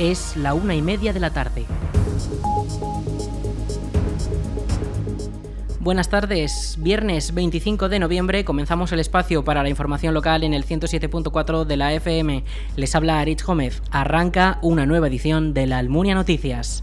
Es la una y media de la tarde. Buenas tardes. Viernes 25 de noviembre comenzamos el espacio para la información local en el 107.4 de la FM. Les habla Aritz Gómez. Arranca una nueva edición de la Almunia Noticias.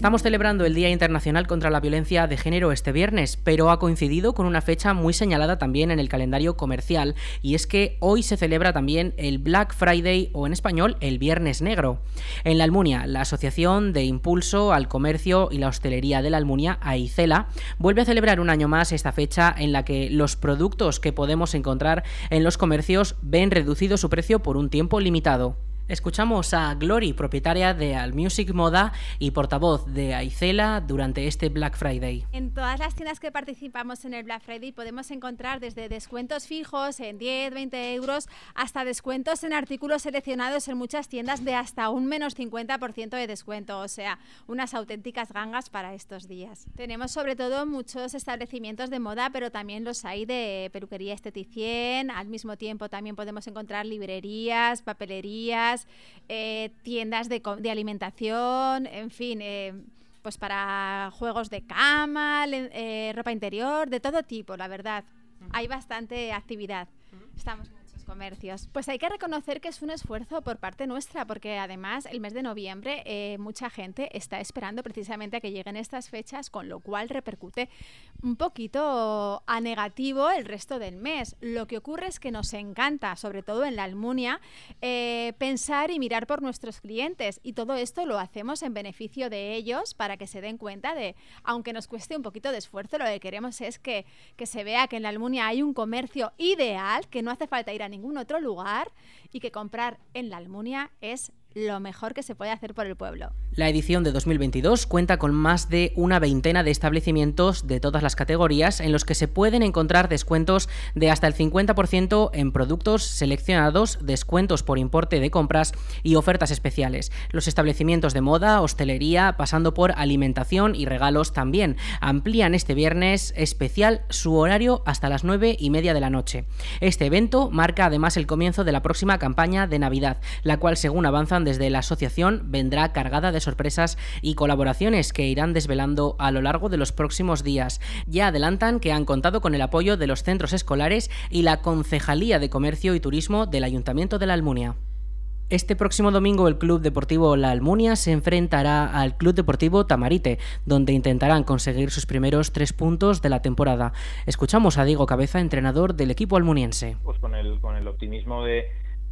Estamos celebrando el Día Internacional contra la Violencia de Género este viernes, pero ha coincidido con una fecha muy señalada también en el calendario comercial, y es que hoy se celebra también el Black Friday o en español el Viernes Negro. En la Almunia, la Asociación de Impulso al Comercio y la Hostelería de la Almunia, AICELA, vuelve a celebrar un año más esta fecha en la que los productos que podemos encontrar en los comercios ven reducido su precio por un tiempo limitado. Escuchamos a Glory, propietaria de Al Music Moda y portavoz de Aicela durante este Black Friday. En todas las tiendas que participamos en el Black Friday podemos encontrar desde descuentos fijos en 10, 20 euros hasta descuentos en artículos seleccionados en muchas tiendas de hasta un menos 50% de descuento, o sea, unas auténticas gangas para estos días. Tenemos sobre todo muchos establecimientos de moda, pero también los hay de peluquería esteticien, al mismo tiempo también podemos encontrar librerías, papelerías, eh, tiendas de, alimentación, en fin. Eh, pues para juegos de cama, eh, ropa interior, de todo tipo, la verdad. Hay bastante actividad. Estamos comercios. Pues hay que reconocer que es un esfuerzo por parte nuestra, porque además el mes de noviembre eh, mucha gente está esperando precisamente a que lleguen estas fechas, con lo cual repercute un poquito a negativo el resto del mes. Lo que ocurre es que nos encanta, sobre todo en la Almunia, eh, pensar y mirar por nuestros clientes y todo esto lo hacemos en beneficio de ellos para que se den cuenta de, aunque nos cueste un poquito de esfuerzo, lo que queremos es que, que se vea que en la Almunia hay un comercio ideal, que no hace falta ir a ningún ningún otro lugar y que comprar en la Almunia es lo mejor que se puede hacer por el pueblo. La edición de 2022 cuenta con más de una veintena de establecimientos de todas las categorías en los que se pueden encontrar descuentos de hasta el 50% en productos seleccionados, descuentos por importe de compras y ofertas especiales. Los establecimientos de moda, hostelería, pasando por alimentación y regalos también amplían este viernes especial su horario hasta las 9 y media de la noche. Este evento marca además el comienzo de la próxima campaña de Navidad, la cual según avanzan desde la asociación vendrá cargada de sorpresas y colaboraciones que irán desvelando a lo largo de los próximos días. Ya adelantan que han contado con el apoyo de los centros escolares y la Concejalía de Comercio y Turismo del Ayuntamiento de la Almunia. Este próximo domingo el Club Deportivo La Almunia se enfrentará al Club Deportivo Tamarite, donde intentarán conseguir sus primeros tres puntos de la temporada. Escuchamos a Diego Cabeza, entrenador del equipo almuniense. Pues con el, con el optimismo de,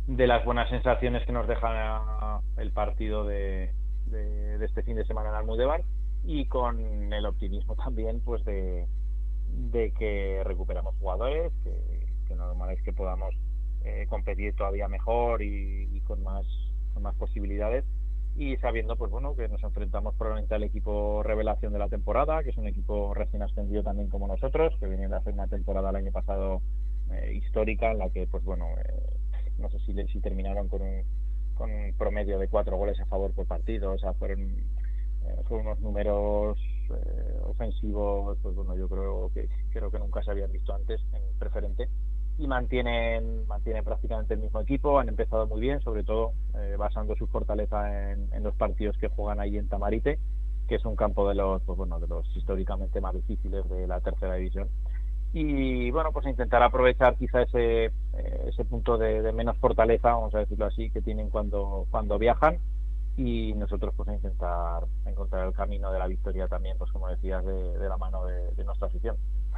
de las buenas sensaciones que nos deja el partido de, de, este fin de semana en Almudebar y con el optimismo también pues de, de que recuperamos jugadores, que, normal es que podamos eh, competir todavía mejor y, con más más posibilidades. Y sabiendo pues bueno que nos enfrentamos probablemente al equipo revelación de la temporada que es un equipo recién ascendido también como nosotros que viene de hacer una temporada el año pasado eh, histórica en la que pues bueno eh, no sé si, si terminaron con un, con un promedio de cuatro goles a favor por partido, o sea, fueron, eh, fueron unos números eh, ofensivos, pues bueno, yo creo que creo que nunca se habían visto antes en preferente y mantienen mantienen prácticamente el mismo equipo, han empezado muy bien, sobre todo eh, basando su fortaleza en, en, los partidos que juegan ahí en Tamarite, que es un campo de los pues bueno de los históricamente más difíciles de la tercera división y bueno pues intentar aprovechar quizá ese eh, ese punto de, menos fortaleza vamos a decirlo así que tienen cuando cuando viajan. Y nosotros pues intentar encontrar el camino de la victoria también pues como decías de, la mano de, nuestra afición.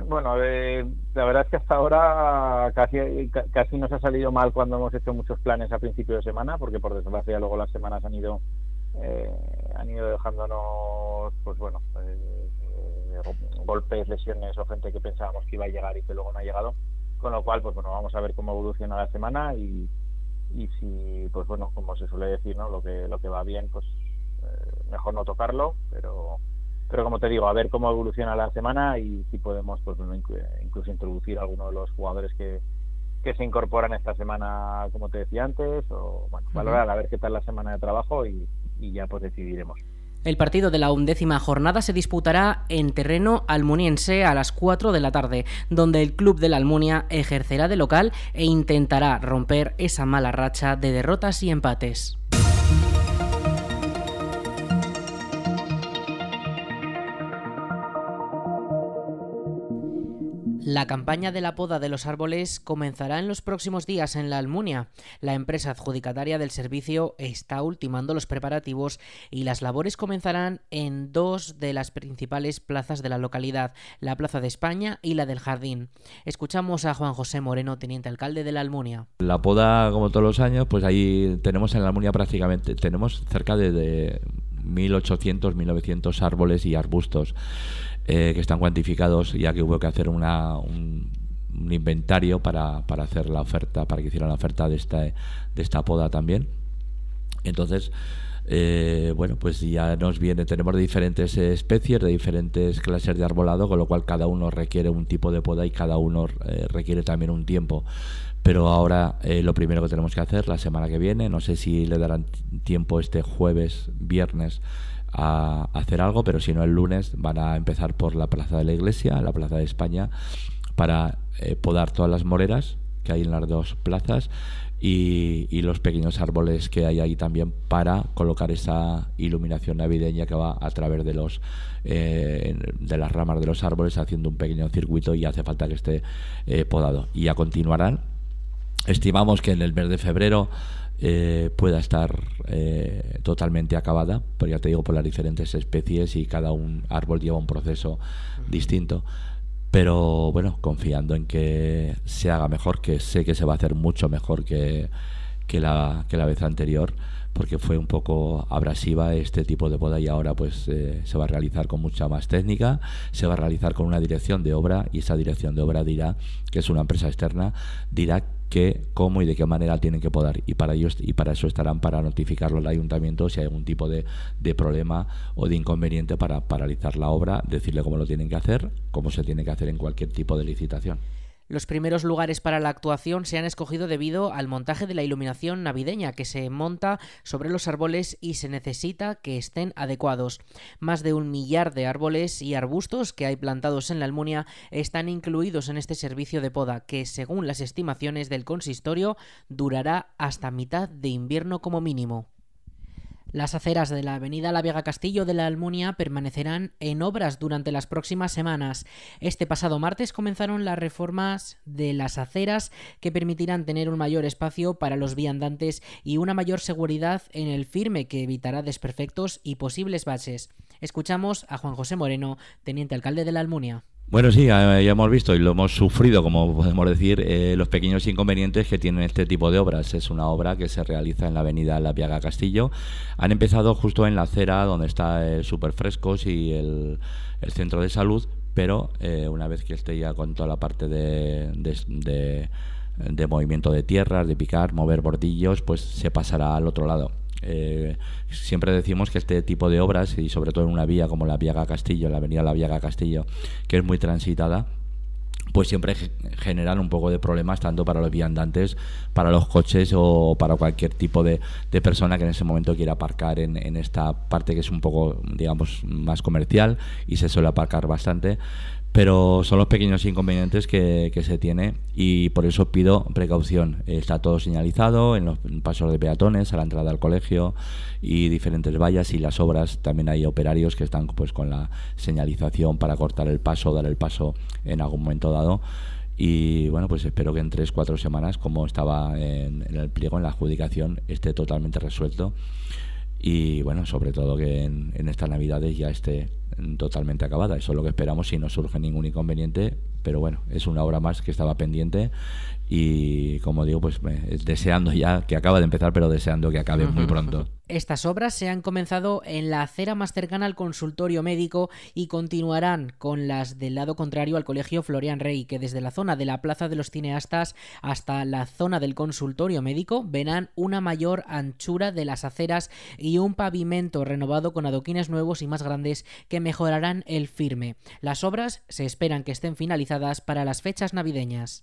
Bueno eh, la verdad es que hasta ahora casi casi nos ha salido mal cuando hemos hecho muchos planes a principio de semana porque por desgracia luego las semanas han ido eh, han ido dejándonos pues bueno golpes, lesiones o gente que pensábamos que iba a llegar y que luego no ha llegado. Con lo cual, pues bueno, vamos a ver cómo evoluciona la semana y, y si, pues bueno, como se suele decir, ¿no? Lo que, lo que va bien, pues eh, mejor no tocarlo, pero pero como te digo, a ver cómo evoluciona la semana y si podemos, pues bueno, incluso introducir a alguno de los jugadores que, que se incorporan esta semana, como te decía antes, o bueno, valorar a ver qué tal la semana de trabajo y, y ya pues decidiremos. El partido de la undécima jornada se disputará en terreno almuniense a las 4 de la tarde, donde el club de la Almunia ejercerá de local e intentará romper esa mala racha de derrotas y empates. La campaña de la poda de los árboles comenzará en los próximos días en la Almunia. La empresa adjudicataria del servicio está ultimando los preparativos y las labores comenzarán en dos de las principales plazas de la localidad, la Plaza de España y la del Jardín. Escuchamos a Juan José Moreno, teniente alcalde de la Almunia. La poda, como todos los años, pues ahí tenemos en la Almunia prácticamente, tenemos cerca de, de 1.800, 1.900 árboles y arbustos. Eh, que están cuantificados, ya que hubo que hacer una, un, inventario para, hacer la oferta, para que hicieran la oferta de esta, de esta poda también. Entonces, eh, bueno, pues ya nos viene, tenemos diferentes especies, de diferentes clases de arbolado, con lo cual cada uno requiere un tipo de poda y cada uno eh, requiere también un tiempo. Pero ahora lo primero que tenemos que hacer la semana que viene, no sé si le darán tiempo este jueves, viernes, a hacer algo, pero si no el lunes van a empezar por la Plaza de la Iglesia, la Plaza de España, para eh, podar todas las moreras que hay en las dos plazas y, los pequeños árboles que hay ahí también para colocar esa iluminación navideña que va a través de los eh, de las ramas de los árboles haciendo un pequeño circuito y hace falta que esté eh, podado. Y ya continuarán. Estimamos que en el mes de febrero eh, pueda estar eh, totalmente acabada, pero ya te digo por las diferentes especies y cada un árbol lleva un proceso distinto. Pero bueno, confiando en que se haga mejor, que sé que se va a hacer mucho mejor que, que, la, que la vez anterior, porque fue un poco abrasiva este tipo de boda y ahora pues eh, se va a realizar con mucha más técnica, se va a realizar con una dirección de obra y esa dirección de obra dirá, que es una empresa externa, dirá qué, cómo y de qué manera tienen que podar. Y para ellos y para eso estarán para notificarlo al ayuntamiento si hay algún tipo de, de problema o de inconveniente para paralizar la obra, decirle cómo lo tienen que hacer, cómo se tiene que hacer en cualquier tipo de licitación. Los primeros lugares para la actuación se han escogido debido al montaje de la iluminación navideña que se monta sobre los árboles y se necesita que estén adecuados. Más de un millar de árboles y arbustos que hay plantados en la Almunia están incluidos en este servicio de poda que, según las estimaciones del consistorio, durará hasta mitad de invierno como mínimo. Las aceras de la avenida La Vega Castillo de la Almunia permanecerán en obras durante las próximas semanas. Este pasado martes comenzaron las reformas de las aceras que permitirán tener un mayor espacio para los viandantes y una mayor seguridad en el firme que evitará desperfectos y posibles baches. Escuchamos a Juan José Moreno, teniente alcalde de la Almunia. Bueno, sí, ya hemos visto y lo hemos sufrido, como podemos decir, eh, los pequeños inconvenientes que tienen este tipo de obras. Es una obra que se realiza en la avenida La Viaga Castillo. Han empezado justo en la acera donde está el Superfrescos y el, centro de salud, pero eh, una vez que esté ya con toda la parte de, de movimiento de tierras, de picar, mover bordillos, pues se pasará al otro lado. Eh, siempre decimos que este tipo de obras, y sobre todo en una vía como la Viaga Castillo, la avenida La Viaga Castillo, que es muy transitada, pues siempre generan un poco de problemas tanto para los viandantes, para los coches o para cualquier tipo de, persona que en ese momento quiera aparcar en, en, esta parte que es un poco, digamos, más comercial y se suele aparcar bastante pero son los pequeños inconvenientes que, se tiene y por eso pido precaución. Está todo señalizado en los pasos de peatones, a la entrada al colegio y diferentes vallas y las obras. También hay operarios que están pues con la señalización para cortar el paso, dar el paso en algún momento dado. Y bueno, pues espero que en tres, cuatro semanas, como estaba en, en el pliego, en la adjudicación, esté totalmente resuelto y bueno, sobre todo que en, en, estas navidades ya esté totalmente acabada. Eso es lo que esperamos si no surge ningún inconveniente, pero bueno, es una obra más que estaba pendiente y como digo, pues deseando ya que acaba de empezar, pero deseando que acabe muy pronto. Estas obras se han comenzado en la acera más cercana al consultorio médico y continuarán con las del lado contrario al colegio Florian Rey, que desde la zona de la Plaza de los Cineastas hasta la zona del consultorio médico verán una mayor anchura de las aceras y un pavimento renovado con adoquines nuevos y más grandes que mejorarán el firme. Las obras se esperan que estén finalizadas para las fechas navideñas.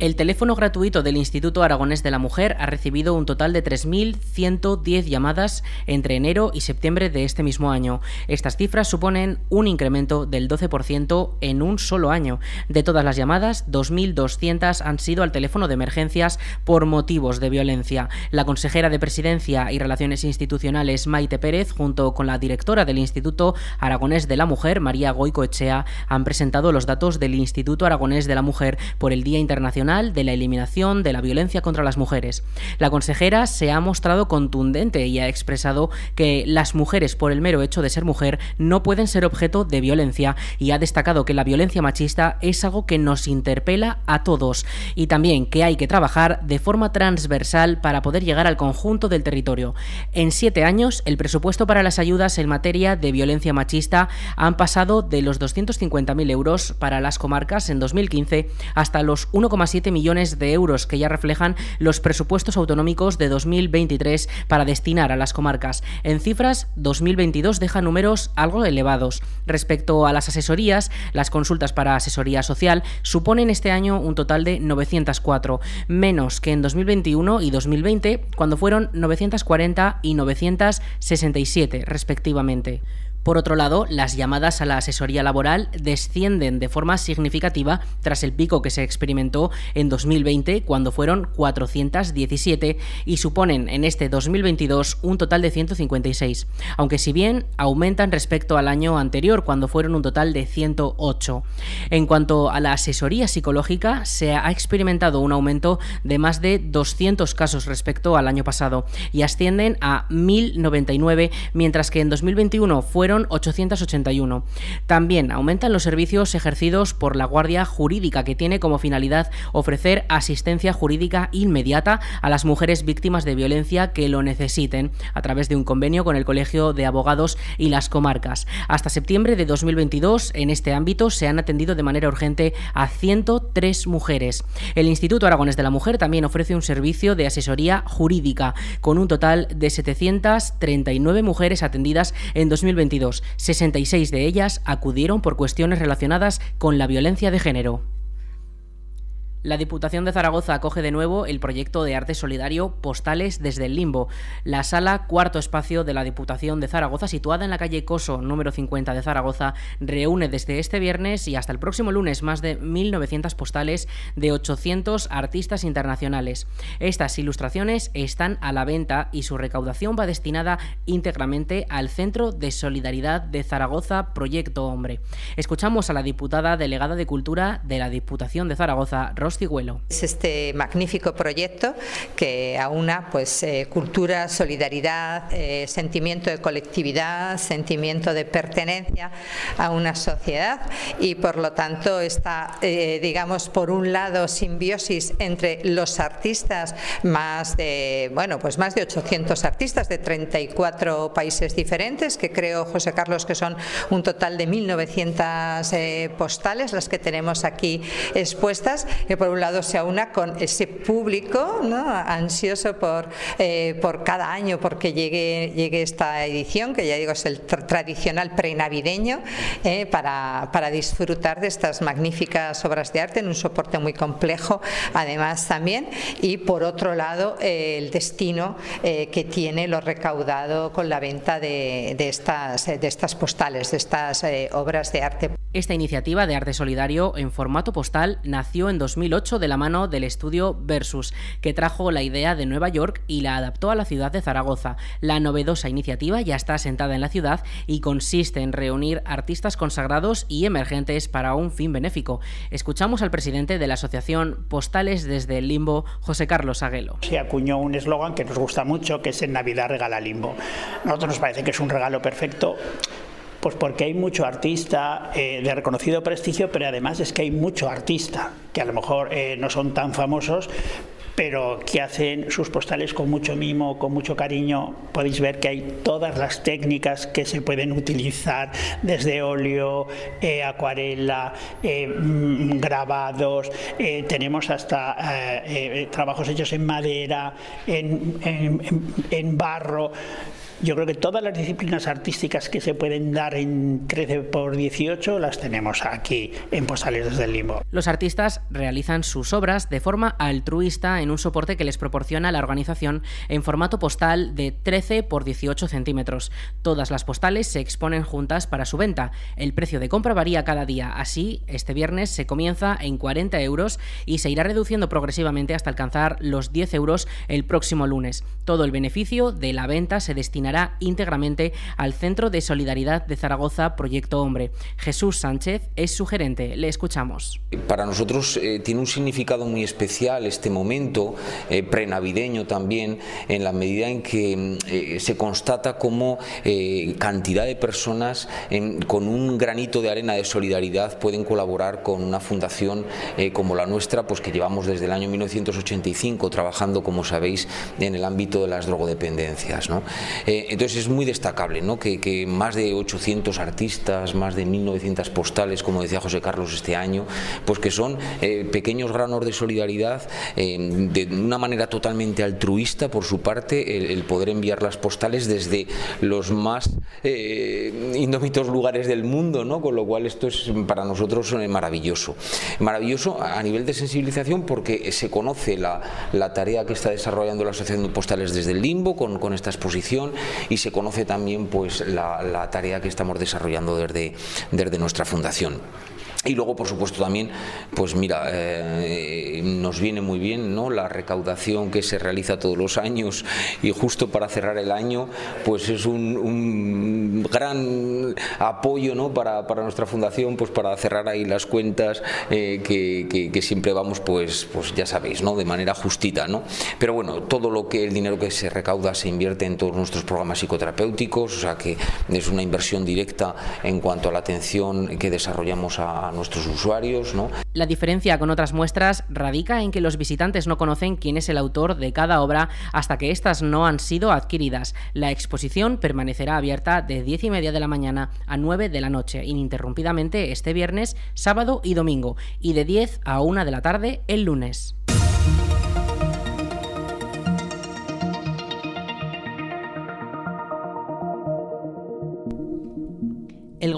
El teléfono gratuito del Instituto Aragonés de la Mujer ha recibido un total de 3.110 llamadas entre enero y septiembre de este mismo año. Estas cifras suponen un incremento del 12% en un solo año. De todas las llamadas, 2.200 han sido al teléfono de emergencias por motivos de violencia. La consejera de Presidencia y Relaciones Institucionales, Maite Pérez, junto con la directora del Instituto Aragonés de la Mujer, María Goico Echea, han presentado los datos del Instituto Aragonés de la Mujer por el Día Internacional de la Eliminación de la Violencia contra las Mujeres. La consejera se ha mostrado contundente y ha expresado que las mujeres, por el mero hecho de ser mujer, no pueden ser objeto de violencia y ha destacado que la violencia machista es algo que nos interpela a todos y también que hay que trabajar de forma transversal para poder llegar al conjunto del territorio. En siete años, el presupuesto para las ayudas en materia de violencia machista han pasado de los 250.000 euros para las comarcas en 2015 hasta los 1,7 millones de euros que ya reflejan los presupuestos autonómicos de 2023 para destinar a las comarcas. En cifras, 2022 deja números algo elevados. Respecto a las asesorías, las consultas para asesoría social suponen este año un total de 904, menos que en 2021 y 2020, cuando fueron 940 y 967 respectivamente. Por otro lado, las llamadas a la asesoría laboral descienden de forma significativa tras el pico que se experimentó en 2020, cuando fueron 417, y suponen en este 2022 un total de 156, aunque si bien aumentan respecto al año anterior, cuando fueron un total de 108. En cuanto a la asesoría psicológica, se ha experimentado un aumento de más de 200 casos respecto al año pasado y ascienden a 1.099, mientras que en 2021 fueron 881. También aumentan los servicios ejercidos por la Guardia Jurídica, que tiene como finalidad ofrecer asistencia jurídica inmediata a las mujeres víctimas de violencia que lo necesiten, a través de un convenio con el Colegio de Abogados y las comarcas. Hasta septiembre de 2022, en este ámbito, se han atendido de manera urgente a 103 mujeres. El Instituto Aragones de la Mujer también ofrece un servicio de asesoría jurídica, con un total de 739 mujeres atendidas en 2022 66 de ellas acudieron por cuestiones relacionadas con la violencia de género. La Diputación de Zaragoza acoge de nuevo el proyecto de arte solidario Postales desde el Limbo. La sala cuarto espacio de la Diputación de Zaragoza, situada en la calle Coso número 50 de Zaragoza, reúne desde este viernes y hasta el próximo lunes más de 1.900 postales de 800 artistas internacionales. Estas ilustraciones están a la venta y su recaudación va destinada íntegramente al Centro de Solidaridad de Zaragoza Proyecto Hombre. Escuchamos a la diputada delegada de Cultura de la Diputación de Zaragoza, es este magnífico proyecto que aúna pues, eh, cultura, solidaridad, eh, sentimiento de colectividad, sentimiento de pertenencia a una sociedad y por lo tanto está, eh, digamos, por un lado simbiosis entre los artistas, más de, bueno, pues más de 800 artistas de 34 países diferentes, que creo, José Carlos, que son un total de 1.900 postales las que tenemos aquí expuestas, por un lado se aúna con ese público ansioso por, eh, por cada año porque llegue, llegue esta edición, que ya digo es el tradicional prenavideño, eh, para, para, disfrutar de estas magníficas obras de arte en un soporte muy complejo, además también, y por otro lado eh, el destino que tiene lo recaudado con la venta de, de, estas, de estas postales, de estas obras de arte. Esta iniciativa de arte solidario en formato postal nació en 2008 de la mano del estudio Versus, que trajo la idea de Nueva York y la adaptó a la ciudad de Zaragoza. La novedosa iniciativa ya está asentada en la ciudad y consiste en reunir artistas consagrados y emergentes para un fin benéfico. Escuchamos al presidente de la asociación Postales desde el Limbo, José Carlos Aguelo. Se acuñó un eslogan que nos gusta mucho, que es en Navidad regala Limbo. A nosotros nos parece que es un regalo perfecto pues porque hay mucho artista eh, de reconocido prestigio, pero además es que hay mucho artista, que a lo mejor eh, no son tan famosos, pero que hacen sus postales con mucho mimo, con mucho cariño. Podéis ver que hay todas las técnicas que se pueden utilizar, desde óleo, eh, acuarela, mm, grabados, tenemos hasta trabajos hechos en madera, en barro Yo creo que todas las disciplinas artísticas que se pueden dar en 13 por 18 las tenemos aquí en Postales desde el Limbo. Los artistas realizan sus obras de forma altruista en un soporte que les proporciona la organización en formato postal de 13 por 18 centímetros. Todas las postales se exponen juntas para su venta. El precio de compra varía cada día. Así, este viernes se comienza en 40 euros y se irá reduciendo progresivamente hasta alcanzar los 10 euros el próximo lunes. Todo el beneficio de la venta se destinará íntegramente al Centro de Solidaridad de Zaragoza Proyecto Hombre. Jesús Sánchez es su gerente. Le escuchamos. Para nosotros eh, tiene un significado muy especial este momento, eh, prenavideño también, en la medida en que eh, se constata como cantidad de personas con un granito de arena de solidaridad pueden colaborar con una fundación como la nuestra, pues que llevamos desde el año 1985 trabajando, como sabéis, en el ámbito de las drogodependencias. Entonces es muy destacable ¿no? que, más de 800 artistas, más de 1.900 postales, como decía José Carlos este año, pues que son eh, pequeños granos de solidaridad eh, de una manera totalmente altruista por su parte el, poder enviar las postales desde los más eh, indómitos lugares del mundo, ¿no? con lo cual esto es para nosotros maravilloso. Maravilloso a nivel de sensibilización porque se conoce la, la tarea que está desarrollando la Asociación de Postales desde el Limbo con, con esta exposición y se conoce también pues la, la tarea que estamos desarrollando desde, desde nuestra fundación. Y luego, por supuesto, también, pues mira, eh, nos viene muy bien ¿no? la recaudación que se realiza todos los años y justo para cerrar el año, pues es un, gran apoyo ¿no? para, para, nuestra fundación, pues para cerrar ahí las cuentas eh, que, que, siempre vamos, pues, pues ya sabéis, ¿no? de manera justita. ¿no? Pero bueno, todo lo que el dinero que se recauda se invierte en todos nuestros programas psicoterapéuticos, o sea que es una inversión directa en cuanto a la atención que desarrollamos a nuestros usuarios. ¿no? La diferencia con otras muestras radica en que los visitantes no conocen quién es el autor de cada obra hasta que éstas no han sido adquiridas. La exposición permanecerá abierta de 10 y media de la mañana a 9 de la noche, ininterrumpidamente este viernes, sábado y domingo, y de 10 a 1 de la tarde el lunes.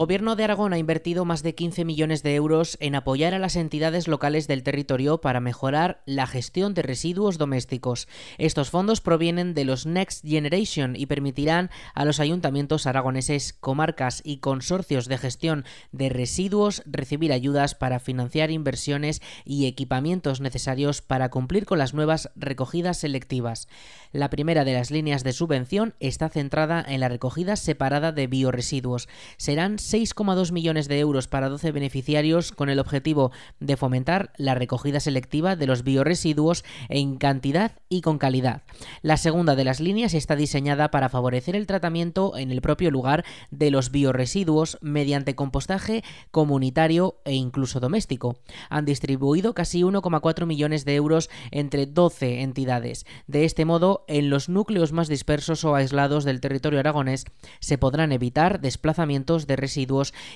Gobierno de Aragón ha invertido más de 15 millones de euros en apoyar a las entidades locales del territorio para mejorar la gestión de residuos domésticos. Estos fondos provienen de los Next Generation y permitirán a los ayuntamientos aragoneses, comarcas y consorcios de gestión de residuos recibir ayudas para financiar inversiones y equipamientos necesarios para cumplir con las nuevas recogidas selectivas. La primera de las líneas de subvención está centrada en la recogida separada de bioresiduos. Serán 6,2 millones de euros para 12 beneficiarios con el objetivo de fomentar la recogida selectiva de los bioresiduos en cantidad y con calidad. La segunda de las líneas está diseñada para favorecer el tratamiento en el propio lugar de los bioresiduos mediante compostaje comunitario e incluso doméstico. Han distribuido casi 1,4 millones de euros entre 12 entidades. De este modo, en los núcleos más dispersos o aislados del territorio aragonés se podrán evitar desplazamientos de residuos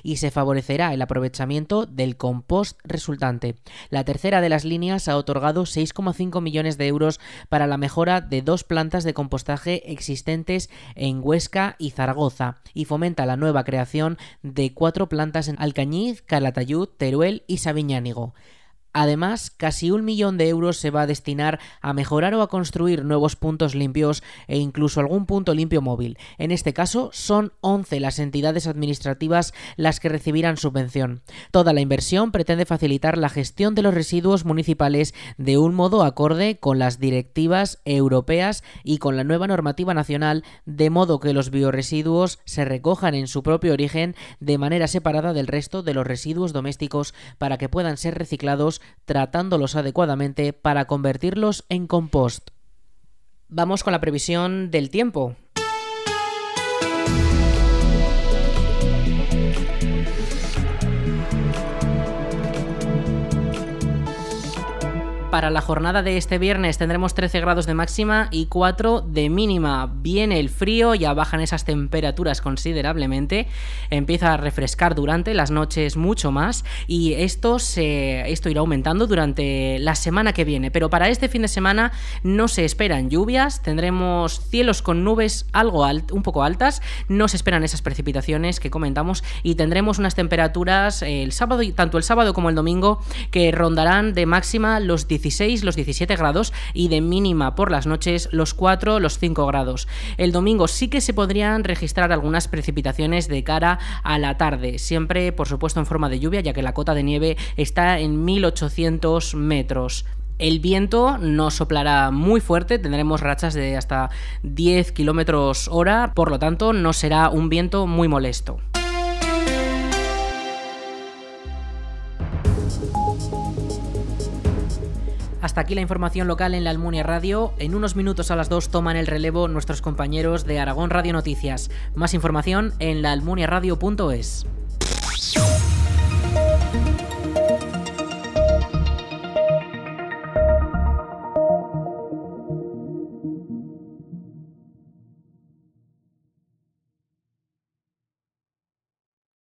y se favorecerá el aprovechamiento del compost resultante. La tercera de las líneas ha otorgado 6,5 millones de euros para la mejora de dos plantas de compostaje existentes en Huesca y Zaragoza y fomenta la nueva creación de cuatro plantas en Alcañiz, Calatayud, Teruel y Sabiñánigo. Además, casi un millón de euros se va a destinar a mejorar o a construir nuevos puntos limpios e incluso algún punto limpio móvil. En este caso, son 11 las entidades administrativas las que recibirán subvención. Toda la inversión pretende facilitar la gestión de los residuos municipales de un modo acorde con las directivas europeas y con la nueva normativa nacional, de modo que los bioresiduos se recojan en su propio origen de manera separada del resto de los residuos domésticos para que puedan ser reciclados tratándolos adecuadamente para convertirlos en compost. Vamos con la previsión del tiempo. Para la jornada de este viernes tendremos 13 grados de máxima y 4 de mínima. Viene el frío, ya bajan esas temperaturas considerablemente, empieza a refrescar durante las noches mucho más y esto, se, esto irá aumentando durante la semana que viene. Pero para este fin de semana no se esperan lluvias, tendremos cielos con nubes algo alt, un poco altas, no se esperan esas precipitaciones que comentamos y tendremos unas temperaturas el sábado, tanto el sábado como el domingo, que rondarán de máxima los 16, los 17 grados y de mínima por las noches los 4, los 5 grados. El domingo sí que se podrían registrar algunas precipitaciones de cara a la tarde, siempre por supuesto en forma de lluvia, ya que la cota de nieve está en 1800 metros. El viento no soplará muy fuerte, tendremos rachas de hasta 10 kilómetros hora, por lo tanto no será un viento muy molesto. Hasta aquí la información local en la Almunia Radio. En unos minutos a las 2 toman el relevo nuestros compañeros de Aragón Radio Noticias. Más información en laalmuniaradio.es.